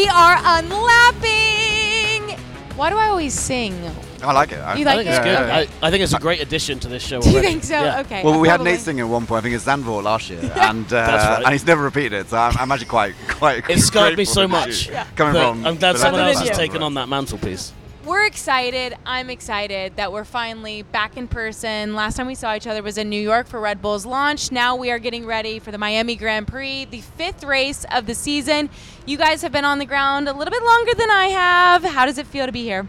We are unlapping. Why do I always sing? I like it. I, You I like think it's it? good. Okay. I, I think it's a great addition to this show. Do you think so? Yeah. Okay. Well, we had. Nate singing at one point. I think it's Zandvoort last year, and uh, right. and he's never repeated it. So I'm, I'm actually quite quite. It scarred me so much. you- Coming that from. I'm glad someone else has taken on that mantelpiece. We're excited. I'm excited that we're finally back in person. Last time we saw each other was in New York for Red Bull's launch. Now we are getting ready for the Miami Grand Prix, the fifth race of the season. You guys have been on the ground a little bit longer than I have. How does it feel to be here?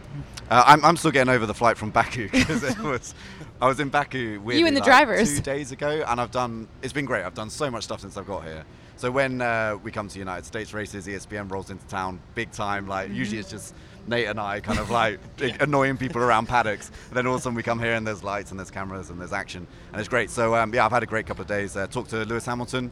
Uh, I'm, I'm still getting over the flight from Baku because it was. I was in Baku with You and the like, drivers. two days ago, and I've done. It's been great. I've done so much stuff since I've got here. So when uh, we come to United States races, ESPN rolls into town big time. Like Mm-hmm. usually it's just Nate and I kind of like annoying people around paddocks. And then all of a sudden we come here and there's lights and there's cameras and there's action and it's great. So um, yeah, I've had a great couple of days. Uh, talked to Lewis Hamilton.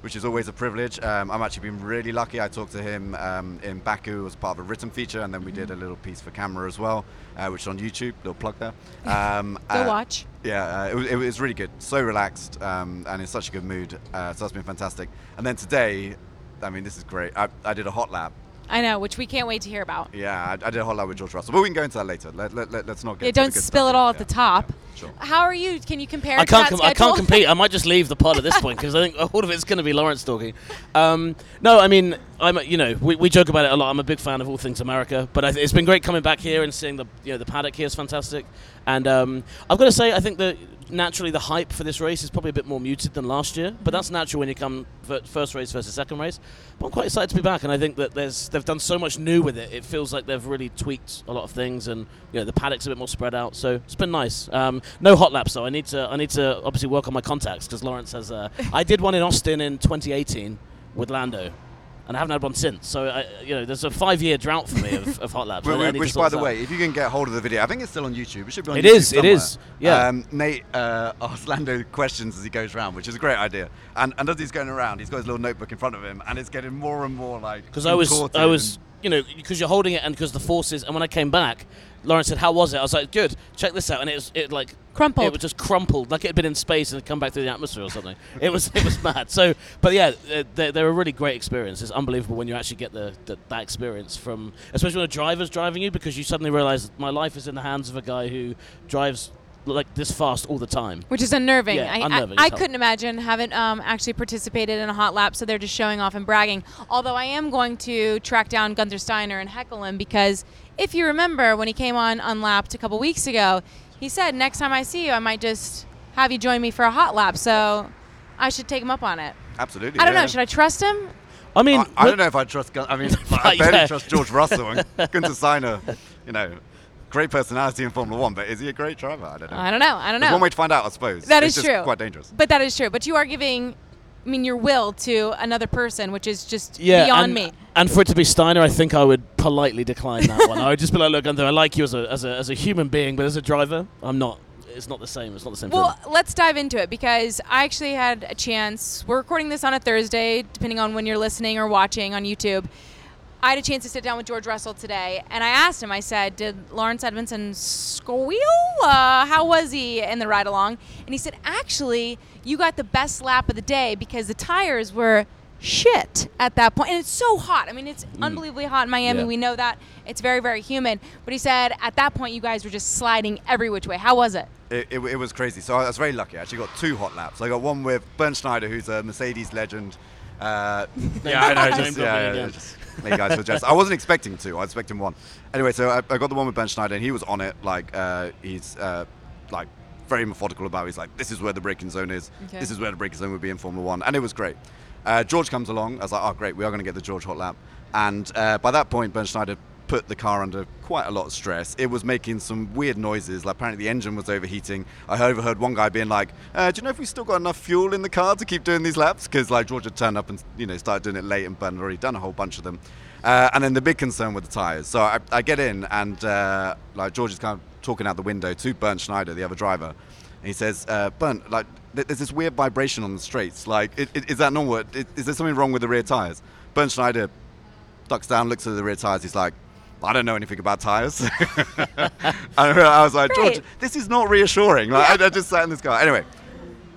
Which is always a privilege. Um, I'm actually been really lucky. I talked to him um, in Baku as part of a written feature, and then we did a little piece for camera as well, uh, which is on YouTube. Little plug there. Um, Go uh, watch. yeah, uh, it, was, it was really good. So relaxed um, and in such a good mood. Uh, so that's been fantastic. And then today, I mean, this is great. I, I did a hot lap. I know, which we can't wait to hear about. Yeah, I, I did a hot lap with George Russell. But we can go into that later. Let, let, let, us not get Yeah, don't spill it all at the top. yeah, sure. How are you? Can you compare I can't. Com- I can't compete. I might just leave the pod at this point because I think all of it's going to be Laurence talking. Um, no, I mean, I'm. You know, we, we joke about it a lot. I'm a big fan of all things America, but I th- it's been great coming back here and seeing the you know the paddock here is fantastic. And um, I've got to say, I think that naturally the hype for this race is probably a bit more muted than last year, but that's natural when you come first race versus second race. But I'm quite excited to be back, and I think that there's they've done so much new with it. It feels like they've really tweaked a lot of things, and you know the paddock's a bit more spread out. So it's been nice. Um, no hot laps though. I need to I need to obviously work on my contacts because Laurence has. Uh, I did one in Austin in 2018 with Lando. And I haven't had one since, so I, you know, there's a five-year drought for me of, of hot laps. I- I Which, which by the out. way, if you can get hold of the video, I think it's still on YouTube. It should be on It YouTube is, somewhere. is, yeah. Um, Nate uh, asks Lando questions as he goes around, which is a great idea. And, and as he's going around, he's got his little notebook in front of him, and it's getting more and more like. because I was I was you know because you're holding it and because the forces and when I came back Laurence said how was it? I was like good. Check this out. And it was it like Crumpled. it was just crumpled. Like it had been in space and come back through the atmosphere or something. It was it was mad. So but yeah they're, they're a really great experience. It's unbelievable when you actually get the, the that experience from especially when a driver's driving you because you suddenly realize my life is in the hands of a guy who drives like this fast all the time Which is unnerving. Yeah, I, unnerving I, I couldn't imagine. Haven't um, actually participated in a hot lap, so they're just showing off and bragging. Although I am going to track down Gunther Steiner and heckle him because if you remember when he came on Unlapped a couple weeks ago, he said next time I see you, I might just have you join me for a hot lap. So I should take him up on it. Absolutely. I don't yeah. know. Should I trust him? I mean I, I don't know if I trust. Gun- I mean, I Yeah. barely trust George Russell and Gunther Steiner. You know, great personality in Formula One, but is he a great driver? I don't know. I don't know. I don't There's know. one way to find out, I suppose. That it's is just true. Quite dangerous. But that is true. But you are giving, I mean, your will to another person, which is just yeah, beyond and, me. And for it to be Steiner, I think I would politely decline that one. I would just be like, look, Gunther, I like you as a, as a as a human being, but as a driver, I'm not. It's not the same. It's not the same. Well, feeling. let's dive into it because I actually had a chance. We're recording this on a Thursday, depending on when you're listening or watching on YouTube. I had a chance to sit down with George Russell today, and I asked him. I said, "Did Laurence Edmondson squeal? Uh, how was he in the ride along?" And he said, "Actually, you got the best lap of the day because the tires were." Shit at that point, and it's so hot. I mean, it's unbelievably hot in Miami. Yeah. We know that it's very, very humid. But he said at that point, you guys were just sliding every which way. How was it? It, it, it was crazy. So I was very lucky. I actually got two hot laps. I got one with Bernd Schneider, who's a Mercedes legend. Uh, yeah, I know. Name Just, dropping yeah, yeah, just make you guys jealous. I wasn't expecting two. I was expecting one. Anyway, so I, I got the one with Bernd Schneider, and he was on it. Like uh, he's uh, like very methodical about. it. He's like, this is where the braking zone is. Okay. This is where the braking zone would be in Formula One, and it was great. Uh, George comes along. I was like, oh great, we are going to get the George hot lap. And uh, by that point, Bernd Schneider put the car under quite a lot of stress. It was making some weird noises. Like apparently the engine was overheating. I overheard one guy being like, uh, "Do you know if we still got enough fuel in the car to keep doing these laps?" Because like George had turned up and you know started doing it late, and Bernd had already done a whole bunch of them. Uh, and then the big concern with the tires. So I, I get in and uh, like George is kind of talking out the window to Bernd Schneider, the other driver. And he says, uh, Bernd, like there's this weird vibration on the straights. Like, is that normal? I- Is there something wrong with the rear tires? Bernd Schneider ducks down, looks at the rear tires. He's like, I don't know anything about tires. I was like, George, this is not reassuring. Like, I, I just sat in this car. Anyway,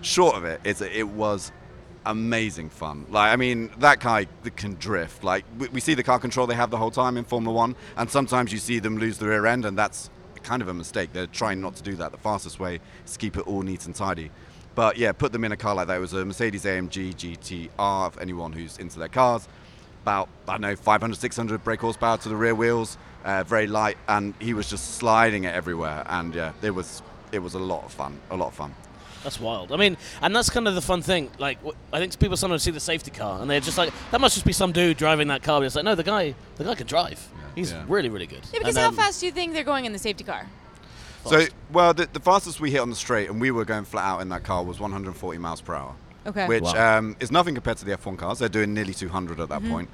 short of it, it's it was amazing fun. Like, I mean, that guy that can drift. Like, we, we see the car control they have the whole time in Formula One, and sometimes you see them lose the rear end, and that's kind of a mistake. They're trying not to do that. The fastest way is to keep it all neat and tidy. But yeah, put them in a car like that. It was a Mercedes AMG GTR. For anyone who's into their cars, about I don't know 500, 600 brake horsepower to the rear wheels, uh, very light, and he was just sliding it everywhere. And yeah, it was it was a lot of fun. A lot of fun. That's wild. I mean, and that's kind of the fun thing. Like, I think people sometimes see the safety car and they're just like, that must just be some dude driving that car. But it's like, no, the guy, the guy can drive. He's Yeah. really, really good. Yeah, because And, how um, fast do you think they're going in the safety car? So well, the, the fastest we hit on the straight, and we were going flat out in that car, was 140 miles per hour. Okay. which Wow. um, is nothing compared to the F1 cars. They're doing nearly 200 at that point.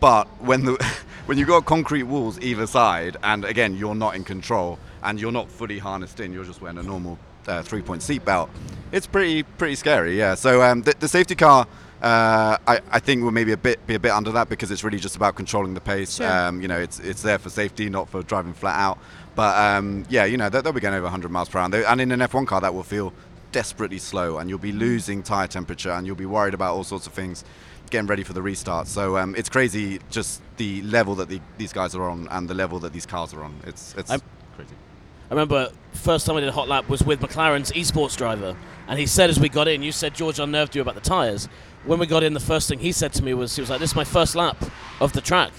But when the when you've got concrete walls either side, and again you're not in control, and you're not fully harnessed in, you're just wearing a normal uh, three-point seatbelt. It's pretty pretty scary, yeah. So um, the, the safety car. Uh, I, I think will maybe a bit be a bit under that because it's really just about controlling the pace. Sure. Um, you know, it's it's there for safety, not for driving flat out. But um, yeah, you know, they'll, they'll be going over 100 miles per hour, and, they- and in an F1 car that will feel desperately slow, and you'll be losing tire temperature, and you'll be worried about all sorts of things, getting ready for the restart. So um, it's crazy, just the level that the, these guys are on, and the level that these cars are on. It's it's I'm- crazy. I remember first time I did a hot lap was with McLaren's esports driver, and he said as we got in, you said George unnerved you about the tires. When we got in, the first thing he said to me was, he was like, "This is my first lap of the track,"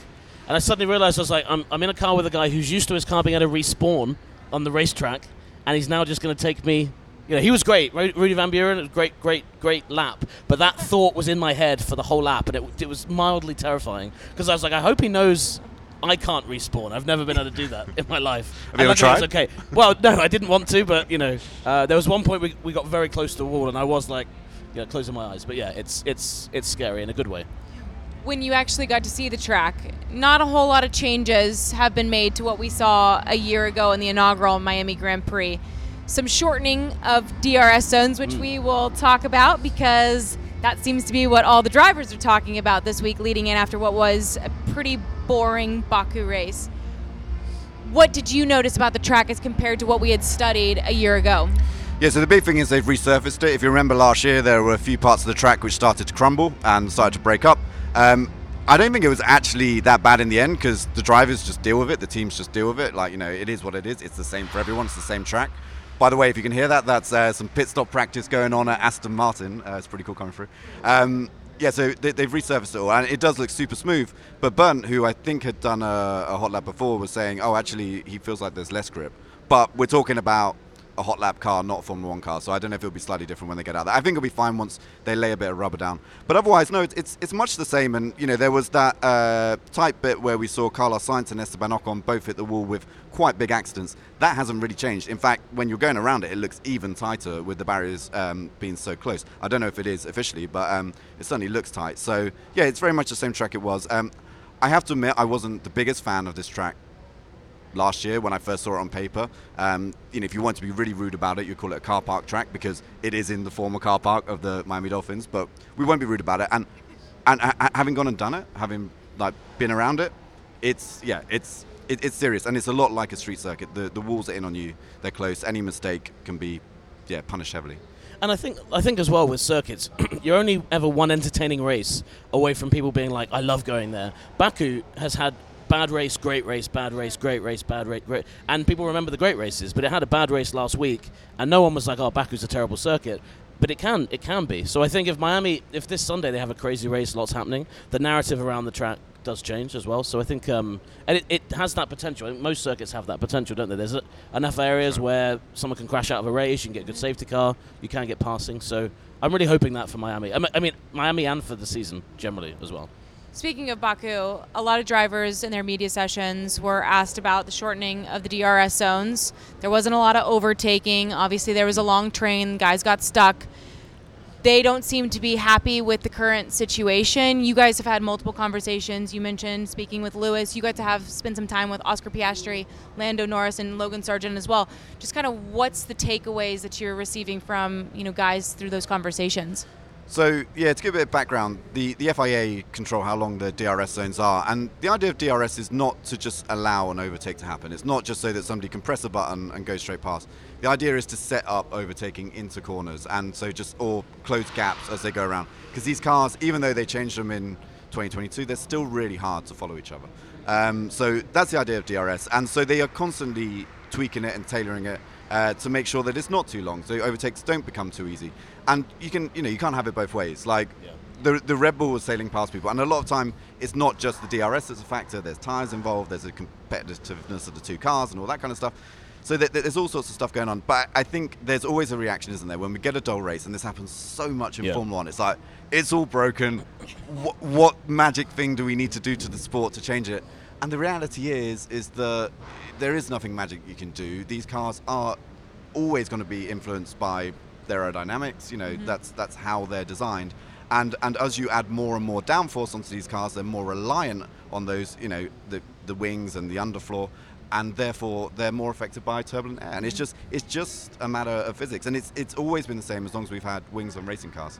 and I suddenly realized I was like, "I'm, I'm in a car with a guy who's used to his car being able to respawn on the racetrack, and he's now just going to take me." You know, he was great. Rudy Van Buren, a great, great, great lap. But that thought was in my head for the whole lap, and it, it was mildly terrifying because I was like, I hope he knows I can't respawn. I've never been able to do that in my life. Have you And ever tried? okay. Well, no, I didn't want to, but you know, uh, there was one point we, we got very close to the wall, and I was like, you know, closing my eyes. But yeah, it's it's it's scary in a good way. when you actually got to see the track, not a whole lot of changes have been made to what we saw a year ago in the inaugural Miami Grand Prix. Some shortening of DRS zones, which we will talk about because that seems to be what all the drivers are talking about this week, leading in after what was a pretty boring Baku race. What did you notice about the track as compared to what we had studied a year ago? Yeah, so the big thing is they've resurfaced it. If you remember last year, there were a few parts of the track which started to crumble and started to break up. Um, I don't think it was actually that bad in the end because the drivers just deal with it, the teams just deal with it. Like, you know, it is what it is. It's the same for everyone, it's the same track. By the way, if you can hear that, that's uh, some pit stop practice going on at Aston Martin. Uh, it's pretty cool coming through. Um, yeah, so they, they've resurfaced it all, and it does look super smooth. But Bernd, who I think had done a, a hot lap before, was saying, "Oh, actually, he feels like there's less grip." But we're talking about a hot lap car, not a Formula One car. So I don't know if it'll be slightly different when they get out there. I think it'll be fine once they lay a bit of rubber down. But otherwise, no, it's it's, much the same. And you know, there was that uh, tight bit where we saw Carlos Sainz and Esteban Ocon both hit the wall with quite big accidents. That hasn't really changed. In fact, when you're going around it, it looks even tighter with the barriers um, being so close. I don't know if it is officially, but um, it certainly looks tight. So yeah, it's very much the same track it was. Um, I have to admit, I wasn't the biggest fan of this track last year when I first saw it on paper. Um, you know, if you want to be really rude about it, you call it a car park track because it is in the former car park of the Miami Dolphins. But we won't be rude about it. And and ha- having gone and done it, having like been around it, it's yeah, it's it, it's serious and it's a lot like a street circuit. The the walls are in on you. They're close. Any mistake can be yeah punished heavily. And I think I think as well with circuits, you're only ever one entertaining race away from people being like, "I love going there." Baku has had bad race, great race, bad race, great race, bad race, great, and people remember the great races. But it had a bad race last week, and no one was like, "Oh, Baku's a terrible circuit." But it can it can be. So I think if Miami, if this Sunday they have a crazy race, lots happening, the narrative around the track does change as well. So I think, um, and it, it has that potential. I think most circuits have that potential, don't they? There's a, enough areas where someone can crash out of a race, you can get a good safety car, you can get passing. So I'm really hoping that for Miami. I mean, I mean Miami and for the season generally as well. Speaking of Baku, a lot of drivers in their media sessions were asked about the shortening of the DRS zones. There wasn't a lot of overtaking. Obviously, there was a long train, guys got stuck. They don't seem to be happy with the current situation. You guys have had multiple conversations. You mentioned speaking with Lewis. You got to have spend some time with Oscar Piastri, Lando Norris, and Logan Sargent as well. Just kind of what's the takeaways that you're receiving from you know guys through those conversations? So yeah, to give a bit of background, the, the FIA control how long the DRS zones are, and the idea of DRS is not to just allow an overtake to happen. It's not just so that somebody can press a button and go straight past. The idea is to set up overtaking into corners, and so just or close gaps as they go around. Because these cars, even though they changed them in 2022, they're still really hard to follow each other. Um, so that's the idea of DRS, and so they are constantly tweaking it and tailoring it uh, to make sure that it's not too long, so overtakes don't become too easy. And you can, you know, you can't have it both ways. Like Yeah. the the Red Bull was sailing past people, and a lot of time it's not just the DRS that's a factor. There's tires involved. There's a competitiveness of the two cars and all that kind of stuff. So th- th- there's all sorts of stuff going on. But I think there's always a reaction, isn't there, when we get a dull race, and this happens so much in Yeah. Formula One. It's like it's all broken. What magic thing do we need to do to the sport to change it? And the reality is, is that there is nothing magic you can do. These cars are always going to be influenced by their aerodynamics. You know, mm-hmm. that's that's how they're designed. And and as you add more and more downforce onto these cars, they're more reliant on those, you know, the the wings and the underfloor, and therefore they're more affected by turbulent air. And it's mm-hmm. just it's just a matter of physics. And it's it's always been the same as long as we've had wings on racing cars.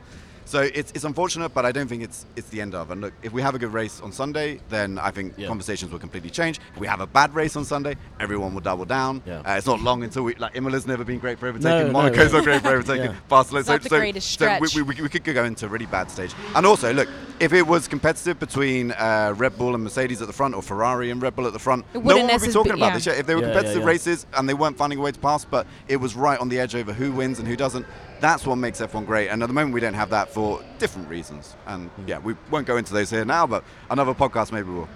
So it's, it's unfortunate, but I don't think it's it's the end of. And look, if we have a good race on Sunday, then I think Yeah. conversations will completely change. If we have a bad race on Sunday, everyone will double down. Yeah. Uh, it's not long until we like Imola's never been great for No, overtaking. no, Monaco's no. not great for overtaking. Yeah. Barcelona. It's not the greatest so we, we, we, we could go into a really bad stage. And also, look, if it was competitive between uh, Red Bull and Mercedes at the front, or Ferrari and Red Bull at the front, no one would be necess- talking about yeah. this. yet. If they were Yeah, yeah, competitive yeah. races and they weren't finding a way to pass, but it was right on the edge over who wins and who doesn't. That's what makes F1 great. And at the moment, we don't have that for different reasons. And yeah, we won't go into those here now, but another podcast maybe will.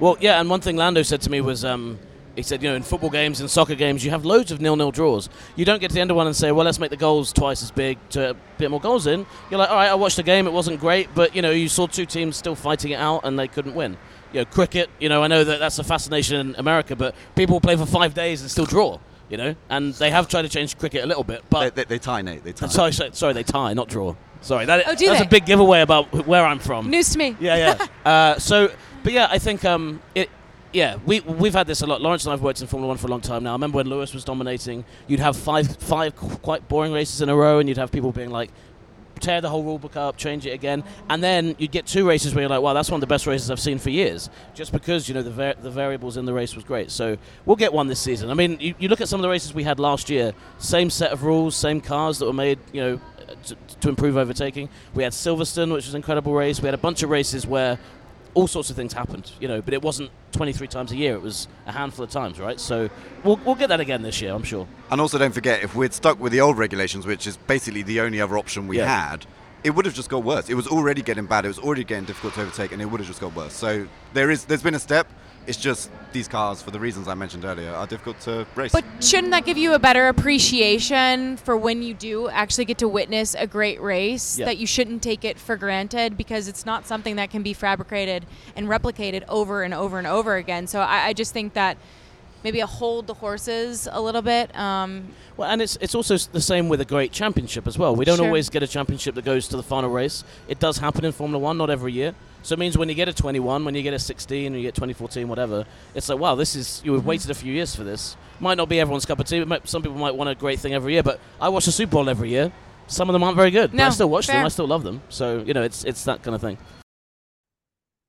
Well, yeah, and one thing Lando said to me was, um, he said, you know, in football games and soccer games, you have loads of nil-nil draws. You don't get to the end of one and say, well, let's make the goals twice as big to get more goals in. You're like, all right, I watched the game, it wasn't great, but you know, you saw two teams still fighting it out and they couldn't win. You know, cricket, you know, I know that that's a fascination in America, but people play for five days and still draw. You know, and they have tried to change cricket a little bit, but they, they tie, Nate. They tie. sorry, sorry, sorry, they tie, not draw. Sorry, that, Oh, do that's they? a big giveaway about where I'm from. News to me. Yeah, yeah. uh, so, but yeah, I think um, it. Yeah, we we've had this a lot. Laurence and I've worked in Formula One for a long time now. I remember when Lewis was dominating, you'd have five five quite boring races in a row, and you'd have people being like, tear the whole rule book up, change it again, and then you'd get two races where you're like, wow, that's one of the best races I've seen for years, just because you know the the variables in the race was great. So we'll get one this season. I mean, you, you look at some of the races we had last year, same set of rules, same cars that were made, you know, to, to improve overtaking. We had Silverstone, which was an incredible race. We had a bunch of races where all sorts of things happened, you know, but it wasn't 23 times a year. It was a handful of times, right? So we'll, we'll get that again this year, I'm sure. And also, don't forget, if we'd stuck with the old regulations, which is basically the only other option we Yeah. had, it would have just got worse. It was already getting bad. It was already getting difficult to overtake, and it would have just got worse. So there is, there's been a step. It's just these cars, for the reasons I mentioned earlier, are difficult to race. But shouldn't that give you a better appreciation for when you do actually get to witness a great race? Yeah. That you shouldn't take it for granted because it's not something that can be fabricated and replicated over and over and over again. So I, I just think that maybe a hold the horses a little bit. Um, Well, and it's it's also the same with a great championship as well. We don't Sure. always get a championship that goes to the final race. It does happen in Formula One, not every year. So it means when you get a 21, when you get a 16, when you get 2014, whatever, it's like, wow, this is you have waited a few years for this. Might not be everyone's cup of tea. Might, some people might want a great thing every year, but I watch the Super Bowl every year. Some of them aren't very good. but I still watch them. I still love them. So you know, it's it's that kind of thing.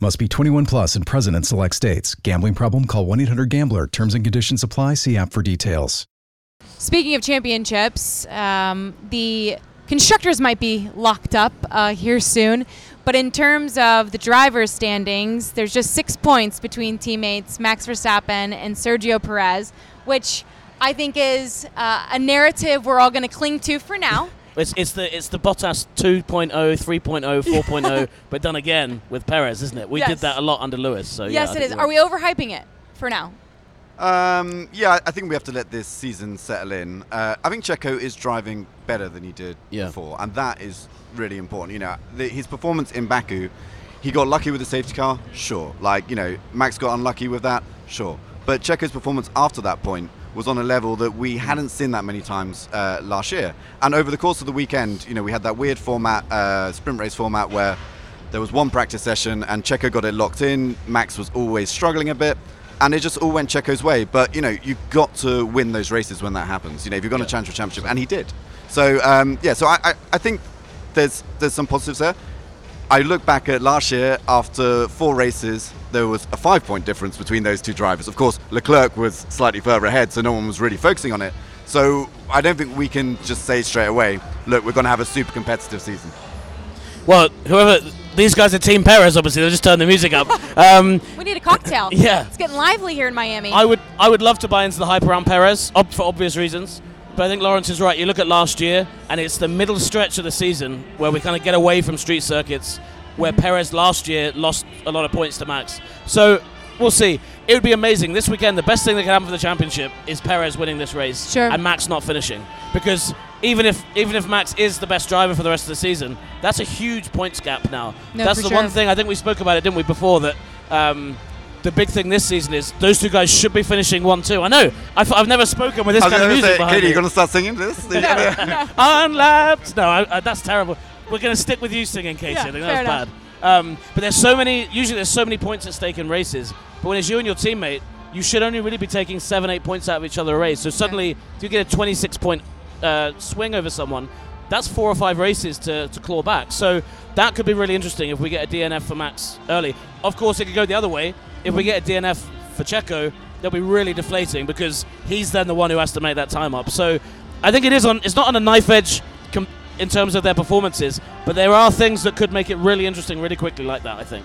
Must be 21 plus and present in select states. Gambling problem? Call 1 800 Gambler. Terms and conditions apply. See app for details. Speaking of championships, um, the constructors might be locked up uh, here soon. But in terms of the drivers' standings, there's just six points between teammates Max Verstappen and Sergio Perez, which I think is uh, a narrative we're all going to cling to for now. It's, it's the it's the Bottas 2.0, 3.0, 4.0, oh, but done again with Perez, isn't it? We Yes. did that a lot under Lewis. So yes, I it think is. you're we overhyping it for now? Um, yeah, I think we have to let this season settle in. Uh, I think Checo is driving better than he did Yeah. before, and that is really important. You know, the, his performance in Baku, he got lucky with the safety car, sure. Like you know, Max got unlucky with that, sure. But Checo's performance after that point was on a level that we hadn't seen that many times uh, last year. And over the course of the weekend, you know, we had that weird format, uh, sprint race format, where there was one practice session and Checo got it locked in. Max was always struggling a bit. And it just all went Checo's way. But, you know, you've got to win those races when that happens. You know, if you're going to challenge for a championship. And he did. So, um, yeah, so I, I, I think there's, there's some positives there. I look back at last year, after four races, there was a five point difference between those two drivers. Of course, Leclerc was slightly further ahead, so no one was really focusing on it. So I don't think we can just say straight away, look, we're going to have a super competitive season. Well, whoever these guys are Team Perez, obviously they'll just turn the music up. Um, We need a cocktail. Yeah. It's getting lively here in Miami. I would I would love to buy into the hype around Perez ob- for obvious reasons. But I think Laurence is right. You look at last year, and it's the middle stretch of the season where we kind of get away from street circuits, where Perez last year lost a lot of points to Max. So we'll see. It would be amazing this weekend. The best thing that can happen for the championship is Perez winning this race, Sure. and Max not finishing. Because even if even if Max is the best driver for the rest of the season, that's a huge points gap now. No, that's the one thing I think we spoke about it, didn't we, before that. Um, the big thing this season is those two guys should be finishing one two. I know. I've, I've never spoken with this I kind of music say, behind Katie, me. you going to start singing this? Unlapped. No, I, I, that's terrible. We're going to stick with you singing, Katie. Yeah, I think fair that's bad. Um, but there's so many. Usually, there's so many points at stake in races. But when it's you and your teammate, you should only really be taking seven, eight points out of each other a race. So suddenly, if you get a 26 point uh, swing over someone, that's four or five races to, to claw back. So that could be really interesting if we get a DNF for Max early. Of course, it could go the other way. If we get a DNF for Checo, that'll be really deflating because he's then the one who has to make that time up. So I think it is on. It's not on a knife edge com- in terms of their performances, but there are things that could make it really interesting really quickly like that. I think.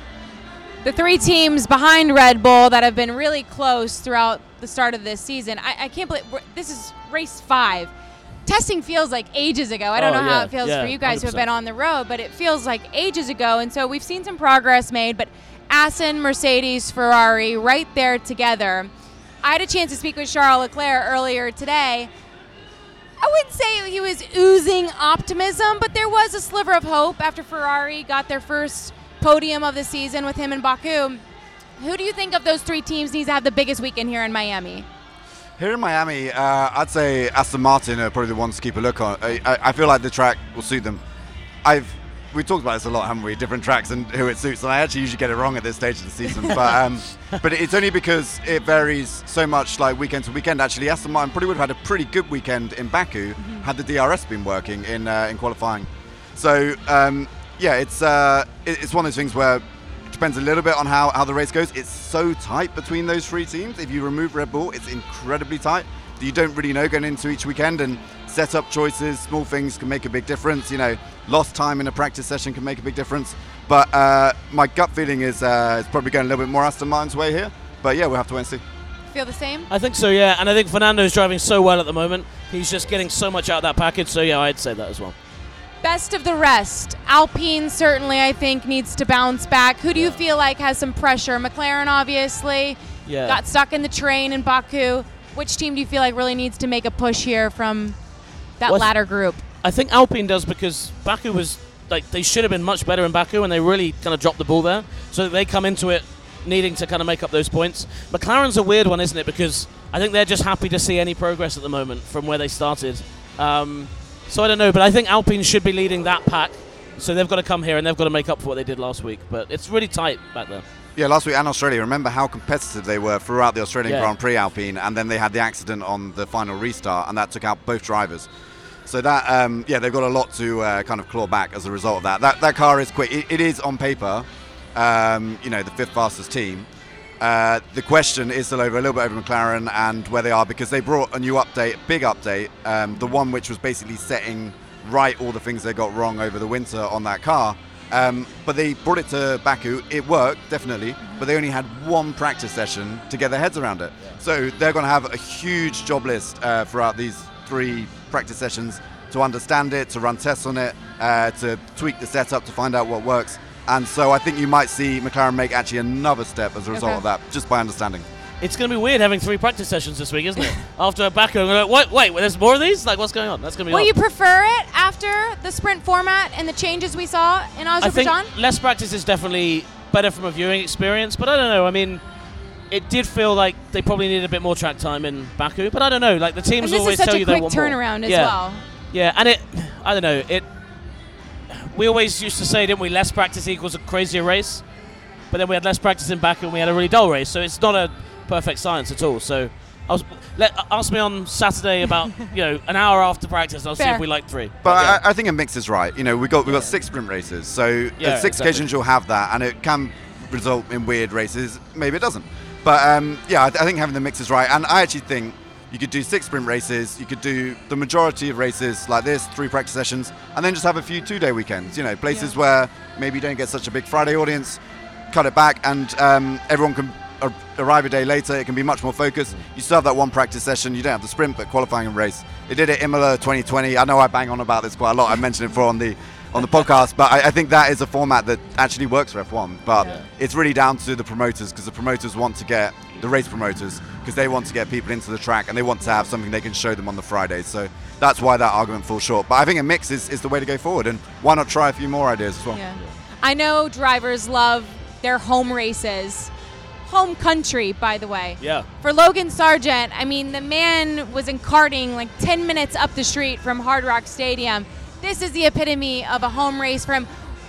the three teams behind Red Bull that have been really close throughout the start of this season. I, I can't believe this is race five. Testing feels like ages ago. I don't Oh, know how it feels yeah, for you guys who have been on the road, but it feels like ages ago. And so we've seen some progress made, but Aston, Mercedes, Ferrari, right there together. I had a chance to speak with Charles Leclerc earlier today. I wouldn't say he was oozing optimism, but there was a sliver of hope after Ferrari got their first podium of the season with him in Baku. Who do you think of those three teams needs to have the biggest weekend here in Miami? Here in Miami, uh, I'd say Aston Martin are probably the ones to keep a look on. I, I, I feel like the track will suit them. I've we talked about this a lot, haven't we? Different tracks and who it suits, and I actually usually get it wrong at this stage of the season. but um, but it's only because it varies so much, like weekend to weekend. Actually, Aston Martin probably would have had a pretty good weekend in Baku had the DRS been working in uh, in qualifying. So um, yeah, it's uh, it's one of those things where it depends a little bit on how, how the race goes. It's so tight between those three teams. If you remove Red Bull, it's incredibly tight. That You don't really know going into each weekend, and setup choices, small things can make a big difference. You know, lost time in a practice session can make a big difference. But uh, my gut feeling is uh, it's probably going a little bit more Aston Martin's way here. But yeah, we'll have to wait and see. Feel the same? I think so, yeah. And I think Fernando's driving so well at the moment. He's just getting so much out of that package. So yeah, I'd say that as well. Best of the rest. Alpine certainly, I think, needs to bounce back. Who do you feel like has some pressure? McLaren, obviously, Yeah. got stuck in the train in Baku. Which team do you feel like really needs to make a push here from that Well, latter group? I think Alpine does because Baku was like they should have been much better in Baku and they really kind of dropped the ball there. So they come into it needing to kind of make up those points. McLaren's a weird one, isn't it? Because I think they're just happy to see any progress at the moment from where they started. Um, so I don't know, but I think Alpine should be leading that pack. So they've got to come here and they've got to make up for what they did last week. But it's really tight back there. Yeah, last week and Australia. Remember how competitive they were throughout the Australian Yeah. Grand Prix Alpine, and then they had the accident on the final restart, and that took out both drivers. So that, um, yeah, they've got a lot to uh, kind of claw back as a result of that. That, that car is quick. It, it is on paper, um, you know, the fifth fastest team. Uh, the question is still over a little bit over McLaren and where they are because they brought a new update, big update, um, the one which was basically setting right all the things they got wrong over the winter on that car. Um, but they brought it to Baku. It worked definitely, but they only had one practice session to get their heads around it. So they're going to have a huge job list uh, throughout these three practice sessions to understand it, to run tests on it, uh, to tweak the setup to find out what works. And so I think you might see McLaren make actually another step as a result Okay. of that, just by understanding. It's going to be weird having three practice sessions this week, isn't it? After Baku, we're like, wait, wait, there's more of these? Like, what's going on? That's going to be Will odd. you prefer it after the sprint format and the changes we saw in Azerbaijan? I think less practice is definitely better from a viewing experience, but I don't know. I mean, it did feel like they probably needed a bit more track time in Baku, but I don't know. Like the teams always tell a you they want more. turnaround as yeah. well. Yeah, and it, I don't know. It, we always used to say, didn't we? Less practice equals a crazier race, but then we had less practice in Baku and we had a really dull race. So it's not a perfect science at all. So. I was, let, ask me on Saturday about you know an hour after practice. I'll see if we like three. But yeah. I, I think a mix is right. You know, we got we got six sprint races, so Yeah, at six exactly. occasions you'll have that, and it can result in weird races. Maybe it doesn't. But um, yeah, I, th- I think having the mix is right, and I actually think you could do six sprint races. You could do the majority of races like this, three practice sessions, and then just have a few two-day weekends. You know, places where maybe you don't get such a big Friday audience. Cut it back, and um, everyone can ar- arrive a day later. It can be much more focused. You still have that one practice session. You don't have the sprint, but qualifying and race. They did it Imola 2020. I know I bang on about this quite a lot. I mentioned it before on the on the podcast, but I, I think that is a format that actually works for F1. But Yeah. it's really down to the promoters because the promoters want to get the race promoters because they want to get people into the track and they want to have something they can show them on the Fridays. So that's why that argument falls short. But I think a mix is, is the way to go forward, and why not try a few more ideas as well? Yeah. I know drivers love their home races. Home country, by the way. yeah. For Logan Sargent, I mean, the man was in karting like 10 minutes up the street from Hard Rock Stadium. This is the epitome of a home race for him.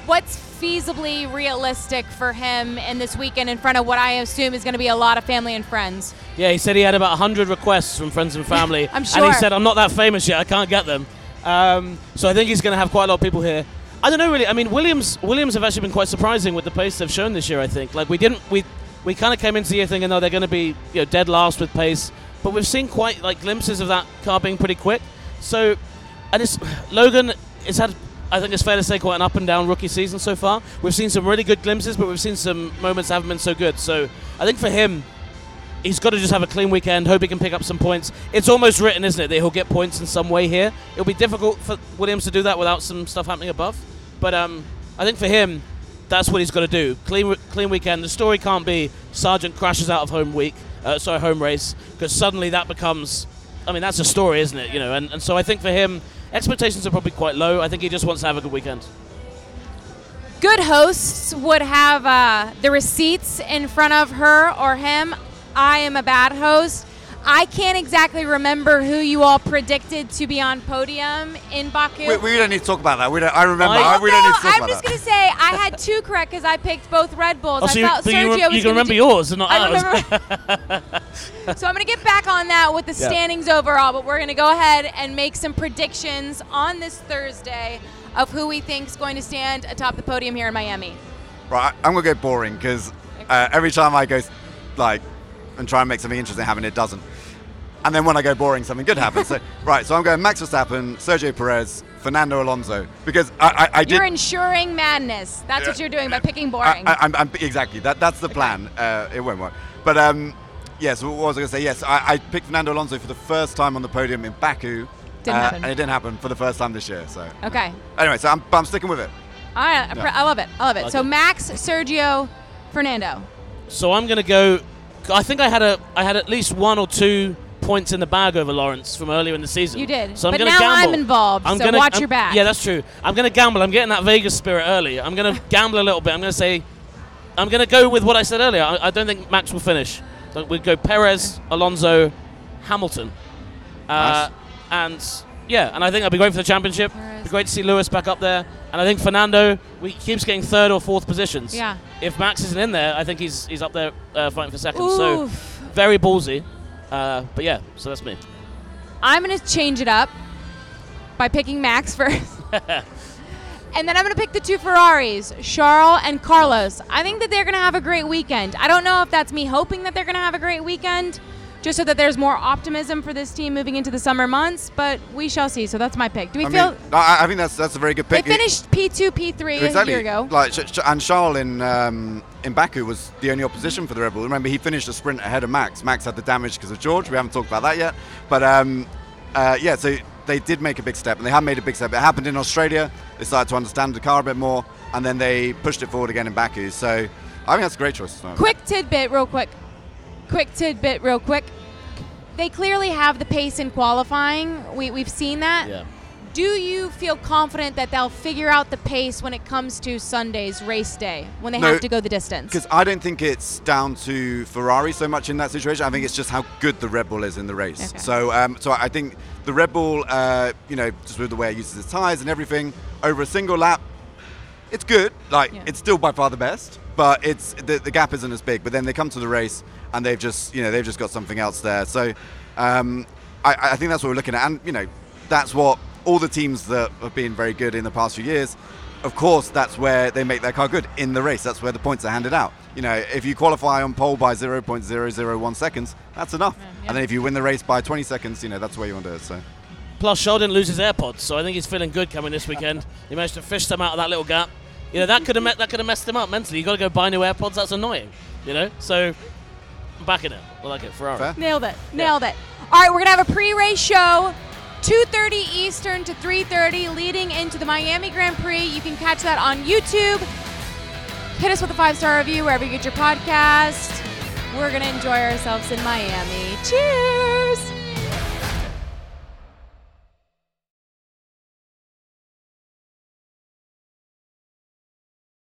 What's feasibly realistic for him in this weekend in front of what I assume is going to be a lot of family and friends? Yeah, he said he had about 100 requests from friends and family. I'm sure. And he said, I'm not that famous yet, I can't get them. Um, so I think he's going to have quite a lot of people here. I don't know really. I mean, Williams Williams have actually been quite surprising with the pace they've shown this year. I think like we didn't we we kind of came into the year thinking oh they're going to be you know dead last with pace, but we've seen quite like glimpses of that car being pretty quick. So and it's Logan has had I think it's fair to say quite an up and down rookie season so far. We've seen some really good glimpses, but we've seen some moments that haven't been so good. So I think for him, he's got to just have a clean weekend. Hope he can pick up some points. It's almost written, isn't it, that he'll get points in some way here. It'll be difficult for Williams to do that without some stuff happening above. But um, I think for him, that's what he's got to do. Clean, clean weekend. The story can't be Sargent crashes out of home week, uh, sorry, home race, because suddenly that becomes. I mean, that's a story, isn't it? You know, and, and so I think for him, expectations are probably quite low. I think he just wants to have a good weekend. Good hosts would have uh, the receipts in front of her or him. I am a bad host. I can't exactly remember who you all predicted to be on podium in Baku. We, we don't need to talk about that. We don't, I remember. I- I, we don't need to talk about it. I'm about just that. going to say I had two correct because I picked both Red Bulls. Oh, I so you, thought but you, Sergio was you can remember do- yours and not I ours. so I'm going to get back on that with the Yeah. standings overall, but we're going to go ahead and make some predictions on this Thursday of who we think is going to stand atop the podium here in Miami. Right, I'm gonna go boring because uh, every time I go like and try and make something interesting happen, it doesn't. And then when I go boring, something good happens. so right, so I'm going Max Verstappen, Sergio Perez, Fernando Alonso because I, I, I did. You're ensuring madness. That's what you're doing by picking boring. I, I'm, I'm- exactly that. That's the plan. Uh, it won't work. But um, yes, what was I going to say? Yes, I, I picked Fernando Alonso for the first time on the podium in Baku. Didn't uh, happen. And it didn't happen for the first time this year. So okay. anyway, so I'm, I'm sticking with it. All right. I pr- I love it. I love it. Like so it. Max, Sergio, Fernando. So I'm going to go. I think I had a I had at least one or two points in the bag over Laurence from earlier in the season. You did. So I'm But gonna now gamble. I'm involved, so gonna, watch I'm- your back. Yeah, that's true. I'm going to gamble. I'm getting that Vegas spirit early. I'm going to gamble a little bit. I'm going to say I'm going to go with what I said earlier. I, I don't think Max will finish. So we'd go Perez, Alonso, Hamilton. Uh, And yeah, and I think that'd be great for the championship. Perez. Be great to see Lewis back up there. And I think Fernando we keeps getting third or fourth positions. Yeah. If Max isn't in there, I think he's he's up there uh, fighting for second. So very ballsy. Uh, but yeah, so that's me. I'm going to change it up by picking Max first. and then I'm going to pick the two Ferraris, Charles and Carlos. I think that they're going to have a great weekend. I don't know if that's me hoping that they're going to have a great weekend, just so that there's more optimism for this team moving into the summer months, but we shall see. So that's my pick. Do we I feel mean, I, I think that's that's a very good pick. they finished P2, P3 exactly. a year ago? Like, and Charles in um, in Baku was the only opposition for the Red Bull. Remember, he finished a sprint ahead of Max. Max had the damage because of George. We haven't talked about that yet, but um, uh, yeah. So they did make a big step, and they have made a big step. It happened in Australia. They started to understand the car a bit more, and then they pushed it forward again in Baku. So I think that's a great choice. Quick tidbit, real quick. Quick tidbit, real quick. They clearly have the pace in qualifying. We, we've seen that. Yeah. Do you feel confident that they'll figure out the pace when it comes to Sunday's race day, when they No, have to go the distance? Because I don't think it's down to Ferrari so much in that situation. I think it's just how good the Red Bull is in the race. Okay. So, um, so I think the Red Bull, uh, you know, just with the way it uses its tires and everything, over a single lap, it's good. Like Yeah. it's still by far the best, but it's the, the gap isn't as big. But then they come to the race and they've just, you know, they've just got something else there. So, um, I, I think that's what we're looking at, and you know, that's what all the teams that have been very good in the past few years. Of course, that's where they make their car good in the race. That's where the points are handed out. You know, if you qualify on pole by 0.001 seconds, that's enough. yeah. And then if you win the race by 20 seconds, you know, that's where you want to do it. So. Plus, Shaw didn't lose his AirPods, so I think he's feeling good coming this weekend. He managed to fish them out of that little gap. You know, that could have me- that could have messed him up mentally. You got to go buy new AirPods. That's annoying. You know, so I'm backing it. I like it. Ferrari. Fair. Nailed it. Nailed it. All right, we're gonna have a pre-race show, 2:30 Eastern to 3:30, leading into the Miami Grand Prix. You can catch that on YouTube. Hit us with a five-star review wherever you get your podcast. We're gonna enjoy ourselves in Miami. Cheers.